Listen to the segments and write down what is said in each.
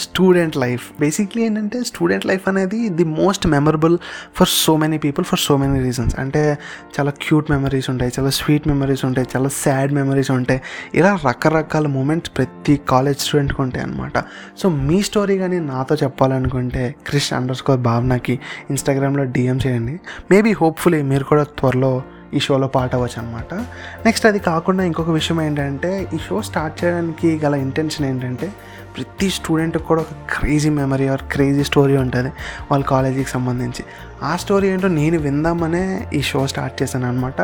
Student life basically ఏంటంటే student life అనేది the most memorable for so many people for so many reasons అంటే చాలా cute memories ఉంటాయి చాలా స్వీట్ మెమరీస్ ఉంటాయి చాలా సాడ్ మెమరీస్ ఉంటాయి. ఇలా రకరకాల మూమెంట్స్ ప్రతి కాలేజ్ స్టూడెంట్కి ఉంటాయి అనమాట సో మీ స్టోరీ కానీ నాతో చెప్పాలనుకుంటే క్రిష్ అండర్ స్కోర్ భావనకి ఇన్స్టాగ్రామ్లో డిఎం చేయండి. మేబీ హోప్ఫుల్లీ మీరు కూడా త్వరలో ఈ షోలో పాట అవ్వచ్చు అనమాట నెక్స్ట్ అది కాకుండా ఇంకొక విషయం ఏంటంటే ఈ షో స్టార్ట్ చేయడానికి గల ఇంటెన్షన్ ఏంటంటే ప్రతి స్టూడెంట్కి కూడా ఒక crazy memory or crazy story ఉంటుంది వాళ్ళ కాలేజీకి సంబంధించి. ఆ స్టోరీ ఏంటో నేను విందామనే ఈ షో స్టార్ట్ చేశాను అనమాట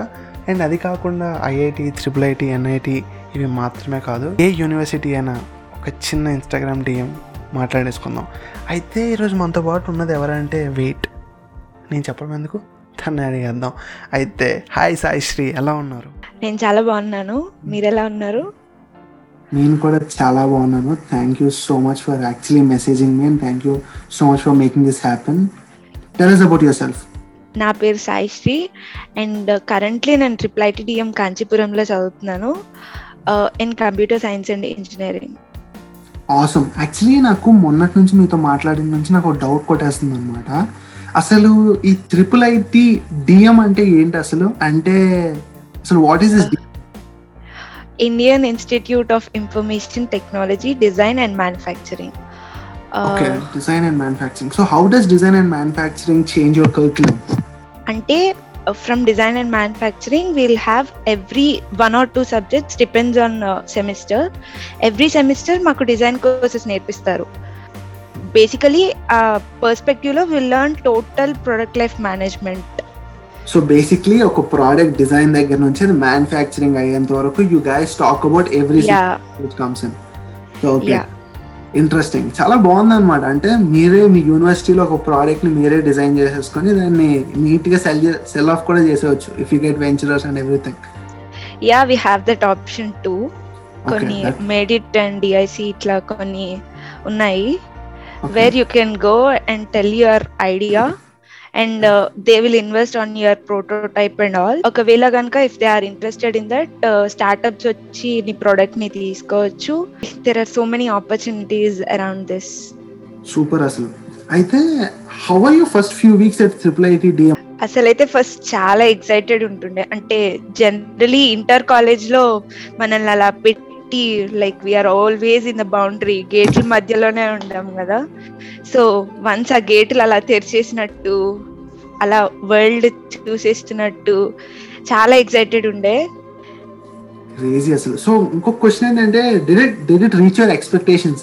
అండ్ అది కాకుండా ఐఐటి త్రిబుల్ ఐటి ఎన్ఐటి ఇవి మాత్రమే కాదు ఏ యూనివర్సిటీ అయినా ఒక చిన్న ఇన్స్టాగ్రామ్ డిఎం మాట్లాడేసుకుందాం. అయితే ఈరోజు మనతో పాటు ఉన్నది ఎవరంటే వెయిట్ నేను చెప్పడం ఎందుకు? తను అడిగేద్దాం అయితే హాయ్ సాయి శ్రీ ఎలా ఉన్నారు? నేను చాలా బాగున్నాను. మీరు ఎలా ఉన్నారు? నేను కూడా చాలా బాగున్నాను. Thank you so much for actually messaging me and thank you so much for making this happen tell us about yourself నా పేరు సాయిశ్రీ అండ్ కరెంట్లీ నేను ట్రిపుల్ ఐటీడీఎం కాంచీపురంలో చదువుతున్నాను. In computer science and engineering awesome actually నాకు మొన్నటి నుంచి మీతో మాట్లాడిన నుంచి నాకు ఒక డౌట్ కొట్టేస్తుంది అనమాట అసలు ఈ ట్రిపుల్ ఐటి డిఎం అంటే ఏంటి అసలు? అంటే అసలు what is this Indian Institute of Information Technology Design and Manufacturing okay design and manufacturing so how does design and manufacturing change your curriculum అంటే from design and manufacturing we'll have every one or two subjects depends on semester every semester మాకు design courses నేర్పిస్తారు. Basically ఆ పర్స్పెక్టివ్లో will learn total product life management so basically ఒక product design దగ్గర నుంచి manufacturing అయ్యేంత వరకు you guys talk about every comes in so okay interesting చాలా బాగుంది అనమాట అంటే మీరే మీ యూనివర్సిటీలో ఒక ప్రోడక్ట్ని మీరే డిజైన్ చేసేసుకొని దాన్ని నీట్గా సెల్ సెల్ ఆఫ్ కూడా చేసేవచ్చు if you get venturers and everything yeah we have that option to కొన్ని మెడిట్ అండ్ డిఐసి ఇట్లా కొన్ని ఉన్నాయి. Where you can go and tell your idea and they will invest on your prototype and all ఒకవేళ కనుక if they are interested in that startups వచ్చి నీ ప్రోడక్ట్ని తీసుకోవచ్చు. There are so many opportunities around this super అసలు. అయితే how are you first few weeks at triple IT DM అసలైతే first చాలా ఎక్సైటెడ్ ఉంటుండే. అంటే జనరలీ ఇంటర్ కాలేజ్లో మనల్ని అలా పెట్టి like we're always in the boundary గేట్ల మధ్యలోనే ఉంటాం కదా. సో వన్స్ ఆ గేట్లు అలా తెరిచేసినట్టు అలా వరల్డ్ చూసేస్తున్నట్టు చాలా ఎక్సైటెడ్ ఉండే. క్రేజీ అసలు. సో ఇంకొక క్వశ్చన్ ఏంటంటే direct direct reach your expectations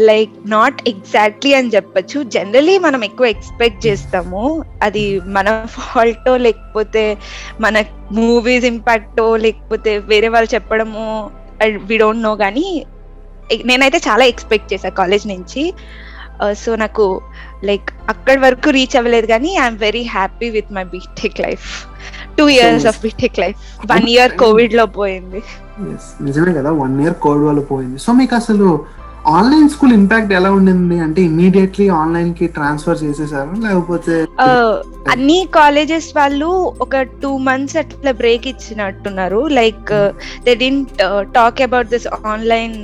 like not exactly అని చెప్పొచ్చు. జనరలీ మనం ఎక్కువ ఎక్స్పెక్ట్ చేస్తాము. అది మన ఫాల్టో లేకపోతే మన మూవీస్ ఇంపాక్టో లేకపోతే వేరే వాళ్ళు చెప్పడము వి డోంట్ నో కానీ నేనైతే చాలా ఎక్స్పెక్ట్ చేశా కాలేజ్ నుంచి. సో నాకు లైక్ అక్కడి వరకు రీచ్ అవ్వలేదు కానీ I'm very happy with my BTech life two years of BTech life one year కోవిడ్లో పోయింది. నిజమే కదా వన్ ఇయర్ కోవిడ్ వల్ల పోయింది. సో మీకు అసలు ఆన్లైన్ స్కూల్ ఇంపాక్ట్ ఎలా ఉండింది? అంటే ఇమీడియట్లీ ఆన్లైన్కి ట్రాన్స్ఫర్ చేసేసారు? లేకపోతే Uh, అన్ని కాలేజెస్ వాళ్ళు ఒక టూ మంత్స్ అట్లా break ఇచ్చినట్టున్నారు. Like they didn't talk about this online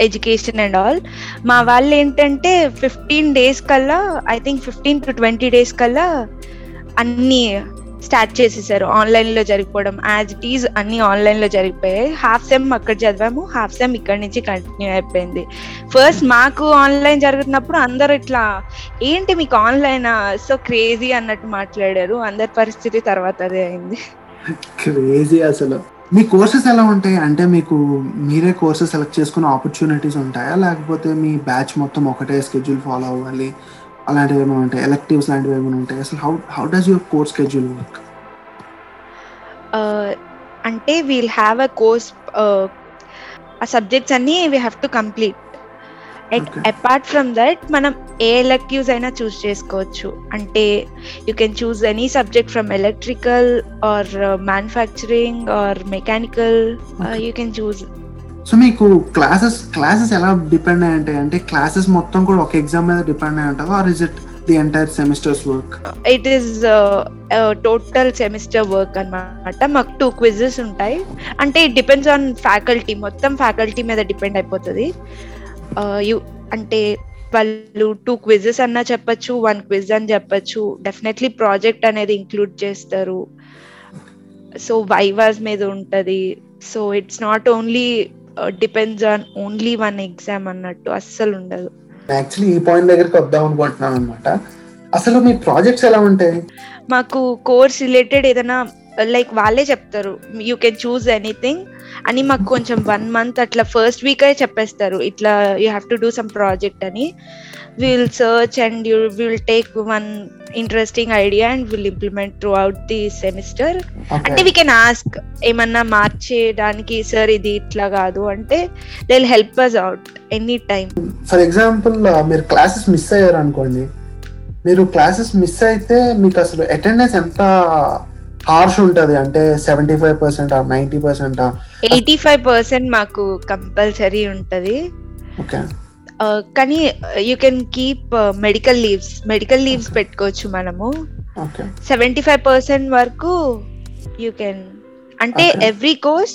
education and all మా వాళ్ళు ఏంటంటే ఫిఫ్టీన్ డేస్ కల్లా I think fifteen to twenty days కల్లా అన్ని స్టార్ట్ చేసేసారు. ఆన్లైన్లో జరిగిపోవడం. యాజ్ ఇట్ ఈజ్ అన్ని ఆన్లైన్లో జరిగిపోయాయి. హాఫ్ సెమ్ అక్కడ చదివాము. హాఫ్ సెమ్ ఇక్కడ నుంచి కంటిన్యూ అయిపోయింది. ఫస్ట్ మాకు ఆన్లైన్ జరుగుతున్నప్పుడు అందరూ ఇట్లా ఏంటి మీకు ఆన్లైన్ సో క్రేజీ అన్నట్టు మాట్లాడారు. అందరి పరిస్థితి తర్వాత అదే అయింది. క్రేజీ అసలు. మీ కోర్సెస్ ఎలా ఉంటాయి? అంటే మీకు మీరే కోర్సెస్ సెలెక్ట్ చేసుకునే ఆపర్చునిటీస్ ఉంటాయా? లేకపోతే మీ బ్యాచ్ మొత్తం ఒకటే స్కెడ్యూల్ ఫాలో అవ్వాలి? అలాంటివి ఏమైనా ఉంటాయి? ఎలెక్టివ్స్ లాంటివి ఏమైనా ఉంటాయి? అసలు how how does your course schedule work అంటే వీల్ హ్యావ్ అ కోర్స్ ఆ సబ్జెక్ట్స్ అన్ని we have to complete apart from that మనం ఏ ఎలక్టివ్స్ అయినా చూస్ చేసుకోవచ్చు. అంటే you can choose any subject from electrical or manufacturing or mechanical. You can choose so మీకు classes classes ఎలా depend అయి ఉంటాయి అంటే క్లాసెస్ మొత్తం కూడా ఒక ఎగ్జామ్ మీద డిపెండ్ అయి ఉంటుందా or is it the entire semesters work it is total semester work అన్నమాట. మాకు టూ క్విజెస్ ఉంటాయి. అంటే ఇట్ డిపెండ్స్ ఆన్ ఫ్యాకల్టీ మొత్తం ఫ్యాకల్టీ మీద డిపెండ్ అయిపోతుంది. యూ అంటే వాళ్ళు టూ క్విజెస్ అన్నా చెప్పొచ్చు వన్ క్విజ్ అని చెప్పొచ్చు. డెఫినెట్లీ ప్రాజెక్ట్ అనేది ఇంక్లూడ్ చేస్తారు. సో వైవాస్ మీద ఉంటది. So it's not only depends on only one exam అన్నట్టు అస్సలు ఉండదు. యాక్చువల్లీ ఈ పాయింట్ దగ్గరికి వద్దాం అనుకుంటున్నాను అనమాట అసలు మీ ప్రాజెక్ట్స్ ఎలా ఉంటాయి? మాకు కోర్స్ రిలేటెడ్ ఏదైనా లైక్ వాళ్ళే చెప్తారు యూ కెన్ చూస్ ఎనీథింగ్ అని మాకు కొంచెం వన్ మంత్ అట్లా ఫస్ట్ వీక్ అయి చెప్పేస్తారు ఇట్లా you have to do some project అని. Will search and you will take one interesting idea and will implement throughout the semester అంటే వీ కెన్ ఆస్క్ ఏమన్నా మార్చేయడానికి సార్ ఇది ఇట్లా కాదు అంటే they help us out any time for example మీరు classes miss అయ్యారు అనుకోండి మీరు క్లాసెస్ మిస్ అయితే మీకు అసలు అటెండెన్స్ ఎంత హార్ష్ ఉంటుంది. అంటే seventy five percent ninety percent eighty five percent మాకు కంపల్సరీ ఉంటది. ఓకే. కానీ you can keep medical leaves medical leaves. పెట్టుకోవచ్చు మనము. సెవెంటీ ఫైవ్ పర్సెంట్ వరకు యూ కెన్ అంటే. Every course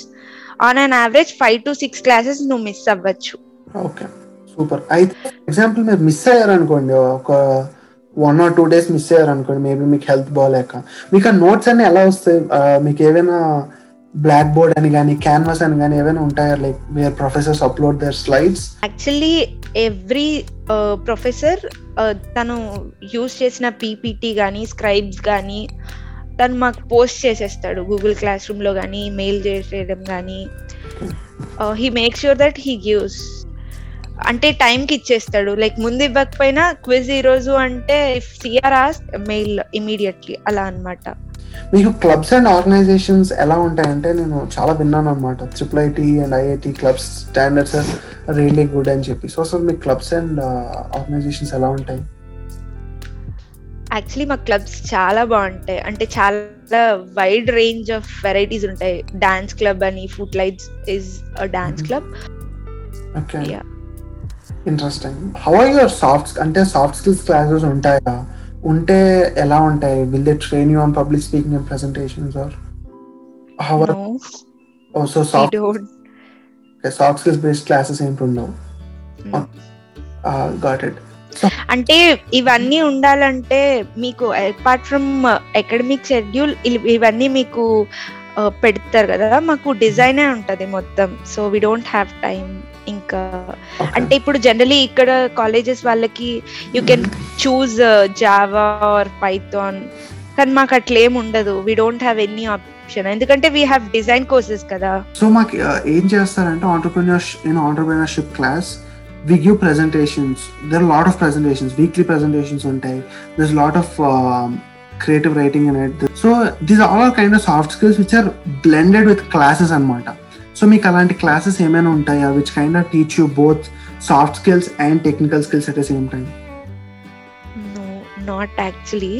on an average five to six classes నువ్వు miss అవ్వచ్చు. Okay super అయితే ఎగ్జాంపుల్ మీరు మిస్ అయ్యారు అనుకోండి ఒక one or two days miss అయ్యారు అనుకోండి మేబీ మీకు హెల్త్ బాగాలేక మీకు ఆ నోట్స్ అన్ని ఎలా వస్తాయి? మీకు ఏమైనా బ్లాక్ బోర్డ్ అని కానీ క్యాన్వాస్ అని కానీ ఏమైనా ఉంటాయా? Like where professors upload their slides actually every professor తను యూజ్ చేసిన పీపీటీ కానీ స్క్రైబ్స్ కానీ తను మాకు పోస్ట్ చేసేస్తాడు. గూగుల్ క్లాస్ రూమ్లో కానీ మెయిల్ చేసేయడం కానీ he make sure that he gives అంటే టైంకి ఇచ్చేస్తాడు. లైక్ ముందు ఇవ్వకపోయినా క్విజ్ ఈ రోజు అంటే if CR has mail immediately అలా అన్నమాట. మీకు క్లబ్స్ అండ్ ఆర్గనైజేషన్స్ ఎలా ఉంటాయంటే నేను చాలా విన్నాను అనమాట triple IT and IIT clubs standards really good అని చెప్పి. సో అసలు మీ క్లబ్స్ అండ్ ఆర్గనైజేషన్స్ ఎలా ఉంటాయి? యాక్చువల్లీ మా క్లబ్స్ చాలా బాగుంటాయి. అంటే చాలా వైడ్ రేంజ్ ఆఫ్ వెరైటీస్ ఉంటాయి. డాన్స్ క్లబ్ అని foot lights is dance. Club okay Yeah. Interesting how are your soft అంటే సాఫ్ట్ స్కిల్స్ క్లాసెస్ ఉంటాయా? ఉంటే ఎలా ఉంటాయి? Will they train you on public speaking and presentations or how are so soft soft skills based classes ఏంటి ఉండవు. Got it అంటే ఇవన్నీ ఉండాలంటే మీకు అపార్ట్ ఫ్రమ్ అకాడమిక్ షెడ్యూల్ ఇవన్నీ మీకు పెడతారు కదా మాకు డిజైనే ఉంటది మొత్తం. So we don't have time ఇంకా అంటే ఇప్పుడు జనరలీ ఇక్కడ కాలేజెస్ వాళ్ళకి you can choose Java or Python కానీ మాకు అట్లా ఉండదు. We don't have any option ఎందుకంటే వీ హ్యావ్ డిజైన్ కోర్సెస్ కదా. సో మాకు uh, ఏం చేస్తారంటే entrepreneurs in entrepreneurship class we give presentations there lot of presentations weekly presentations ఉంటాయి. There lot of creative writing and so these all are kind of soft skills which are blended with classes అనమాట so మీకు అలాంటి classes ఏమైనా ఉంటాయా which kind of teach you both soft skills and technical skills at the same time no not actually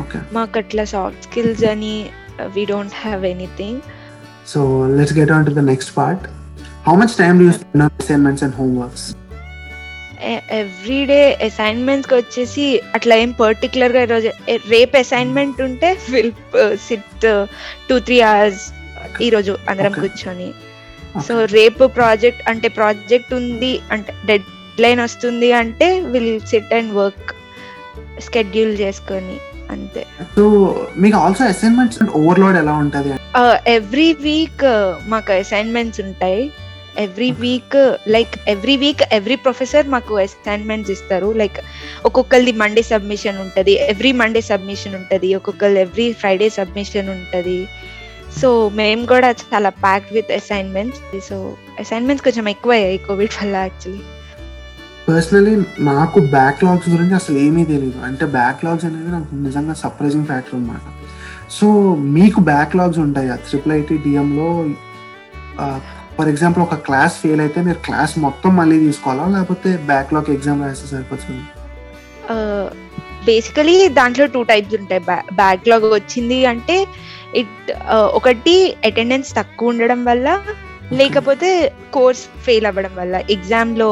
okay మాకు అట్లా soft skills అని we don't have anything so let's get on to the next part how much time do you spend on assignments and homeworks every day అసైన్మెంట్స్కి వచ్చేసి అట్లా ఏం పర్టికులర్గా ఈరోజు రేపు assignment ఉంటే will sit two three hours ఈ రోజు అందరం. కూర్చొని. సో రేపు ప్రాజెక్ట్ అంటే ప్రాజెక్ట్ ఉంది అంటే డెడ్ లైన్ వస్తుంది అంటే will sit and work schedule చేసుకొని అంతే. సో మీకు ఆల్సో అసైన్మెంట్స్ ఓవర్లోడ్ ఎలా ఉంటుంది? ఎవ్రీ వీక్ మాకు అసైన్మెంట్స్ ఉంటాయి. Every week like every week every professor మాకు అసైన్మెంట్స్ ఇస్తారు. లైక్ ఒక్కొక్కరిది మండే సబ్మిషన్ ఉంటుంది. ఎవ్రీ మండే సబ్మిషన్ ఉంటుంది. ఒక్కొక్కరు ఎవ్రీ ఫ్రైడే సబ్మిషన్ ఉంటుంది. సో మేము కూడా చాలా packed with assignments so assignments కొంచెం ఎక్కువ అయ్యాయి కోవిడ్ వల్ల యాక్చువల్లీ పర్సనలీ నాకు బ్యాక్లాగ్స్ గురించి అసలు ఏమీ తెలియదు అంటే బ్యాక్లాగ్స్ అనేది నాకు నిజంగా సర్ప్రైజింగ్ ఫ్యాక్టర్ అనమాట సో మీకు బ్యాక్లాగ్స్ ఉంటాయి? ట్రిపుల్ ఐటీ డిఎంలో ఫర్ ఎగ్జాంపుల్ ఒక క్లాస్ ఫెయిల్ అయితే మీరు క్లాస్ మొత్తం మళ్ళీ తీసుకోవాలా? లేకపోతే బ్యాక్లాగ్ ఎగ్జామ్ రాస్తే సరిపోతుంది? బేసికలీ దాంట్లో టూ టైప్స్ ఉంటాయి. బ్యాక్లాగ్ వచ్చింది అంటే ఇట్ ఒకటి అటెండెన్స్ తక్కువ ఉండడం వల్ల లేకపోతే కోర్స్ ఫెయిల్ అవ్వడం వల్ల. ఎగ్జామ్లో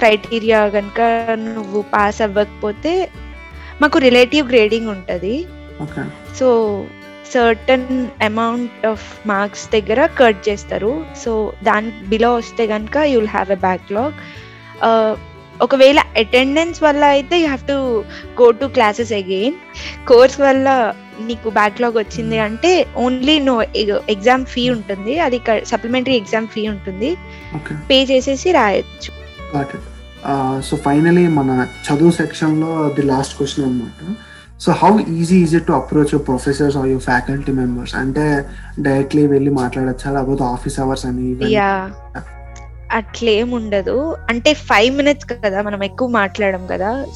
క్రైటీరియా కనుక నువ్వు పాస్ అవ్వకపోతే మాకు రిలేటివ్ గ్రేడింగ్ ఉంటుంది. Okay. So certain amount of marks దగ్గర కట్ చేస్తారు. సో దాని బిలో వస్తే కనుక you will have a backlog ఒకవేళ అటెండెన్స్ వల్ల అయితే you have to go to classes again course వల్ల నీకు బ్యాక్లాగ్ వచ్చింది అంటే ఓన్లీ నో ఎగ్జామ్ ఫీ ఉంటుంది. అది సప్లిమెంటరీ ఎగ్జామ్ ఫీ ఉంటుంది. పే చేసేసి రాయొచ్చు. సో ఫైనలీ మన చదువు సెక్షన్లో ది లాస్ట్ క్వశ్చన్ అనమాట so how easy is to approach your professors or your faculty members అంటే డైరెక్ట్లీ వెళ్ళి మాట్లాడచ్చా? లేకపోతే ఆఫీస్ అవర్స్ అని ఇవన్నీ? యా. అట్లేం ఉండదు. అంటే ఫైవ్ మినిట్స్ కదా మనం ఎక్కువ మాట్లాడడం కదా.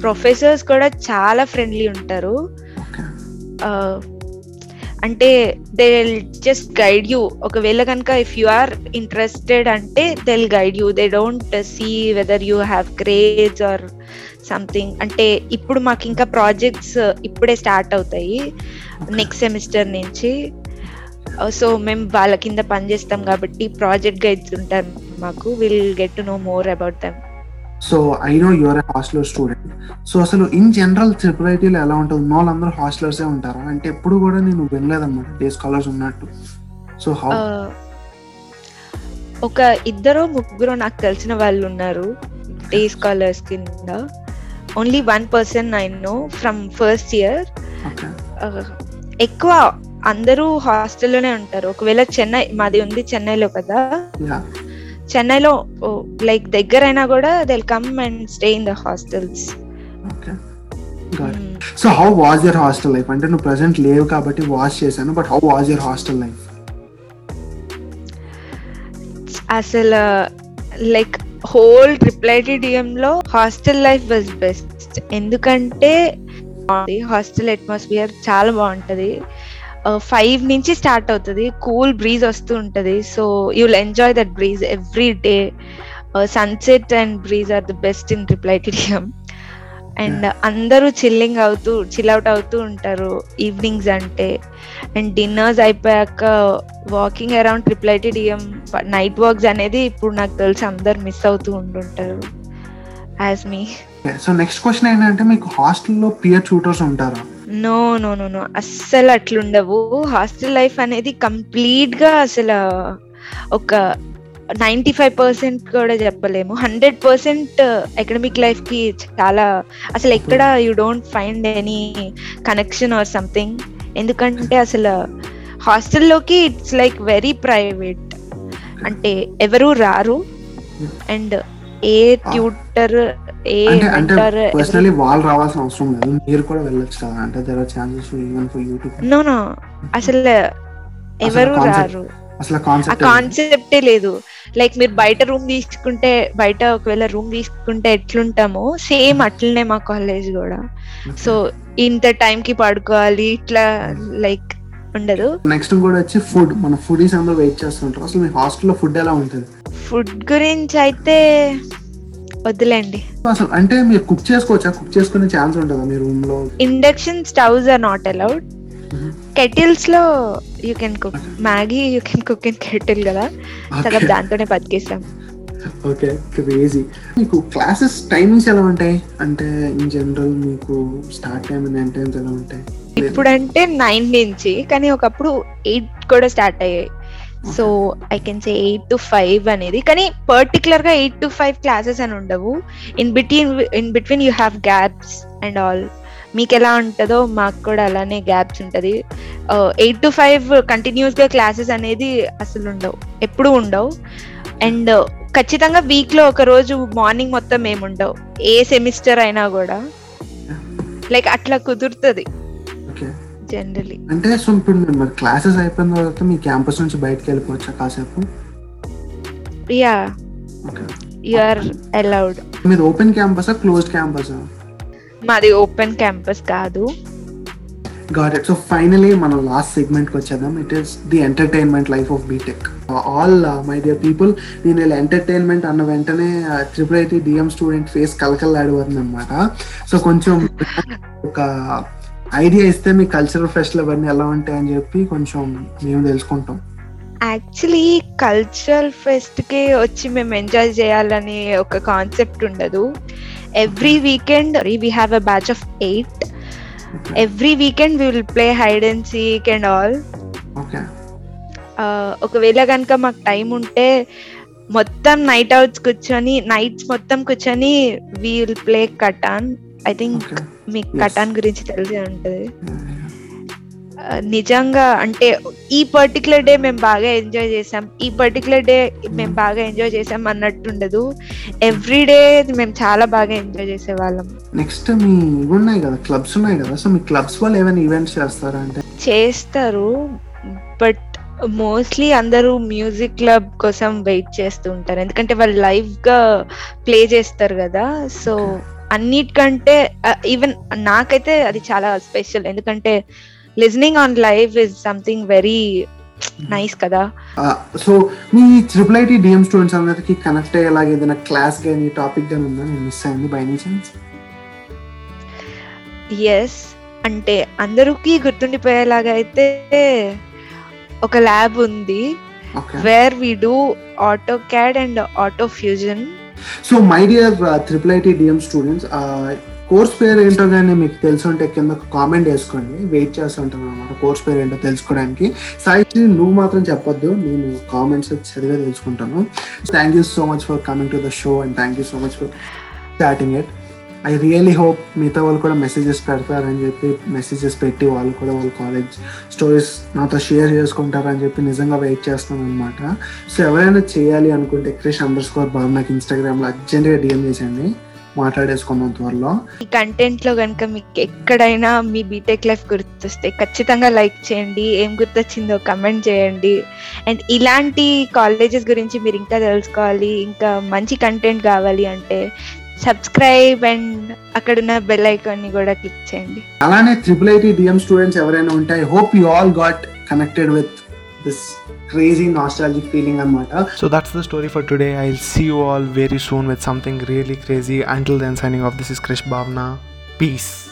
ప్రొఫెసర్స్ కూడా చాలా ఫ్రెండ్లీ ఉంటారు. అంటే దే జస్ట్ గైడ్ యూ ఒకవేళ కనుక ఇఫ్ యు ఆర్ ఇంట్రెస్టెడ్ అంటే they guide you they don't see whether you have grades or something అంటే ఇప్పుడు మాకు ఇంకా ప్రాజెక్ట్స్ ఇప్పుడే స్టార్ట్ అవుతాయి. నెక్స్ట్ సెమిస్టర్ నుంచి. సో మేము వాళ్ళ కింద పనిచేస్తాం కాబట్టి ప్రాజెక్ట్ గైడ్స్ ఉంటారు మాకు. Will get to know more about them so I know you're hosteler student so అసలు ఇన్ జనరల్ ఐటీలో ఎలా ఉంటుంది? వాళ్ళందరూ హాస్టలర్సే ఉంటారా? అంటే ఎప్పుడు కూడా నేను వినలేదన్నమాట. డే స్కాలర్స్ ఉన్నట్టు. సో హౌ Uh, ఒక ఇద్దరు ముగ్గురు నాకు తెలిసిన వాళ్ళు ఉన్నారు. డే స్కాలర్స్ కింద. Only one person I know from first year ఎక్కువ అందరూ హాస్టల్లోనే ఉంటారు. ఒకవేళ చెన్నై మాది ఉంది చెన్నైలో కదా. చెన్నైలో లైక్ దగ్గరైనా కూడా they'll come and stay in the hostels so how was your hostel life అంటే నువ్వు ప్రెసెంట్ లేవు కాబట్టి వాచ్ చేశాను but how was your hostel life అసలు లైక్ హోల్ ట్రిపుల్ డిఎంలో లో హాస్టల్ లైఫ్ వాజ్ బెస్ట్ ఎందుకంటే హాస్టల్ అట్మాస్ఫియర్ చాలా బాగుంటది. ఫైవ్ నుంచి స్టార్ట్ అవుతుంది. కూల్ బ్రీజ్ వస్తూ ఉంటది. So you will enjoy that breeze every day sunset and breeze are the best in triple DM and అందరూ చిల్లింగ్ అవుతూ చిల్ అవుట్ అవుతూ ఉంటారు ఈవినింగ్స్ అంటే. అండ్ డిన్నర్స్ అయిపోయాక walking around triple ITDM night walks అనేది ఇప్పుడు నాకు తెలిసి అందరు మిస్ అవుతూ ఉంటుంటారు as me so next question ఏంటంటే మీకు హాస్టల్లో పియర్ ట్యూటర్స్ ఉంటారా? నో నో నో నో అస్సలు అట్లుండవు. హాస్టల్ లైఫ్ అనేది కంప్లీట్గా అసలు ఒక నైంటీ ఫైవ్ పర్సెంట్ కూడా చెప్పలేము. హండ్రెడ్ పర్సెంట్ అకాడమిక్ లైఫ్కి చాలా అసలు ఎక్కడ you don't find any connection or something ఎందుకంటే అసలు హాస్టల్లోకి ఇట్స్ లైక్ వెరీ ప్రైవేట్ అంటే ఎవరు రారు. And a tutor a personally వాళ్ళు రావాల్సిన అవసరం లేదు. మీరు కూడా వెళ్ళొచ్చు. కదా అంటే there are chances even for YouTube no no అసలు ఎవరు రారు. అసలు ఆ కాన్సెప్ట్ లేదు. లైక్ మీరు బయట రూమ్ తీసుకుంటే బయట ఒకవేళ రూమ్ తీసుకుంటే ఎట్లుంటామో సేమ్ అట్లనే మా కాలేజ్ కూడా. సో ఇంత టైం కి పడుకోవాలి ఇట్లా లైక్ ఉండదు. నెక్స్ట్ కూడా వచ్చి ఫుడ్ మన ఫుడీస్ అందరూ వెయిట్ చేస్తుంటారు. అసలు మీ హాస్టల్లో ఫుడ్ ఎలా ఉంటుంది? ఫుడ్ గురించి అయితే వద్దులేండి. అసలు అంటే మీరు కుక్ చేసుకోవచ్చా? కుక్ చేసుకునే ఛాన్స్ ఉంటుందా మీ రూమ్లో? Induction stoves are not allowed కెటిల్స్లో you can cook Maggi you can cook in kettle కదా. సగం. దాంతోనే బతికేస్తాం ఓకే క్రేజీ మీకు క్లాసెస్ టైమింగ్స్ ఎలా ఉంటాయి? అంటే ఇన్ జనరల్ మీకు start time and end times ఎలా ఉంటాయి? ఇప్పుడంటే నైన్ నుంచి కానీ ఒకప్పుడు ఎయిట్ కూడా స్టార్ట్ అయ్యాయి. So I can say eight to five అనేది. కానీ పర్టికులర్గా ఎయిట్ టు ఫైవ్ క్లాసెస్ అని ఉండవు. In between in between you have gaps and all మీకు ఎలా ఉంటుందో మాకు కూడా అలానే గ్యాప్స్ ఉంటది. ఎయిట్ టు ఫైవ్ కంటిన్యూస్గా క్లాసెస్ అనేది అసలు ఉండవు ఎప్పుడు ఉండవు. అండ్ ఖచ్చితంగా వీక్లో ఒక రోజు మార్నింగ్ మొత్తం ఏముండవు ఏ సెమిస్టర్ అయినా కూడా. లైక్ అట్లా కుదురుతుంది. జనరలీ అంటే సో ఇప్పుడు మీరు మరి క్లాసెస్ అయిపోయిన తర్వాత మీ క్యాంపస్ నుంచి బయటకు వెళ్ళిపోవచ్చా కాసేపు? యా యు ఆర్ అలౌడ్ మీరు ఓపెన్ క్యాంపసా క్లోజ్డ్ క్యాంపసా మాది ఓపెన్ క్యాంపస్ కాదు. గాట్ ఇట్ సో ఫైనలీ మనం లాస్ట్ సెగ్మెంట్కి వచ్చేద్దాం. It is the entertainment life of BTech all my dear people నేను ఇలా ఎంటర్టైన్మెంట్ అన్న వెంటనే triple IT DM student face కలకల్లాడిపోతుంది అనమాట సో కొంచెం ఒక ఐడియా ఇస్తే మీ కల్చరల్ ఫెస్ట్లు అవన్నీ ఎలా ఉంటాయని చెప్పి కొంచెం మేము తెలుసుకుంటాం. యాక్చువల్లీ కల్చరల్ ఫెస్ట్కి వచ్చి మేము ఎంజాయ్ చేయాలని ఒక కాన్సెప్ట్ ఉండదు. Every weekend we have a batch of eight every weekend we will play hide and seek and all ఒకవేళ కనుక మాకు టైం ఉంటే మొత్తం నైట్ అవుట్స్ కూర్చొని నైట్స్ మొత్తం కూర్చొని we'll play Catan I think. మీకు. కటాన్ గురించి తెలిసే ఉంటది. ఆ, నిజంగా అంటే ఈ పర్టికులర్ డే మేము బాగా ఎంజాయ్ చేసాం ఈ పర్టికులర్ డే మేము బాగా ఎంజాయ్ చేసాం అన్నట్టు ఉండదు ఎవ్రీ డే మేము చాలా బాగా ఎంజాయ్ చేసేవాళ్ళం. నెక్స్ట్ మీ ఉన్నాయి కదా క్లబ్స్ ఉన్నాయి కదా. సో మీ క్లబ్స్ వాళ్ళు ఏమైనా ఈవెంట్స్ చేస్తారా అంటే? చేస్తారు బట్ మోస్ట్లీ అందరూ మ్యూజిక్ క్లబ్ కోసం వెయిట్ చేస్తూ ఉంటారు. ఎందుకంటే వాళ్ళు లైవ్గా ప్లే చేస్తారు కదా. సో అన్నిటికంటే ఈవెన్ నాకైతే అది చాలా స్పెషల్ ఎందుకంటే listening on live is something very nice కదా సో మీ ట్రిపుల్ ఐటీ డిఎం స్టూడెంట్స్ అందరికి కనెక్ట్ అయ్యేలాగా ఏదైనా క్లాస్ కానీ టాపిక్ కానీ ఉందా? నేను మిస్ అయింది బై ఎనీ ఛాన్స్ ఎస్ అంటే అందరికీ గుర్తుండిపోయేలాగా అయితే ఒక ల్యాబ్ ఉంది where we do AutoCAD and auto fusion so my dear triple IT DM students course పేరు ఏంటో కానీ మీకు తెలిసి ఉంటే కింద కామెంట్ వేసుకోండి. వెయిట్ చేస్తుంటాను అనమాట కోర్స్ పేరు ఏంటో తెలుసుకోవడానికి. సాయి నువ్వు మాత్రం చెప్పొద్దు. నేను కామెంట్స్ చదివే తెలుసుకుంటాను. Thank you so much for coming to the show and thank you so much for starting it I really hope మిగతా వాళ్ళు కూడా మెసేజెస్ పెడతారని చెప్పి మెసేజెస్ పెట్టి వాళ్ళు కూడా వాళ్ళ కాలేజ్ స్టోరీస్ నాతో షేర్ చేసుకుంటారని చెప్పి నిజంగా వెయిట్ చేస్తాను అనమాట సో ఎవరైనా చేయాలి అనుకుంటే క్రిష్ అండర్ స్కోర్ బాబు నాకు ఇన్స్టాగ్రామ్లో అర్జెంట్గా డిఎం చేసేయండి. మాట్లాడేసుకుందాం త్వరలో ఈ కంటెంట్లో కనుక మీకు ఎక్కడైనా మీ బీటెక్ లైఫ్ గుర్తొస్తే ఖచ్చితంగా లైక్ చేయండి. ఏం గుర్తొచ్చిందో కమెంట్ చేయండి. అండ్ ఇలాంటి కాలేజెస్ గురించి మీరు ఇంకా తెలుసుకోవాలి. ఇంకా మంచి కంటెంట్ కావాలి అంటే సబ్స్క్రైబ్ అండ్ అక్కడున్న బెల్ ఐకాన్ని కూడా క్లిక్ చేయండి. అలానే ట్రిపుల్ ఐటీ డిఎం స్టూడెంట్స్ ఎవరైనా ఉంటే I hope you all got connected with this crazy nostalgic feeling I'm on. So that's the story for today. I'll see you all very soon with something really crazy. Until then, signing off. This is Krish Bhavna. Peace.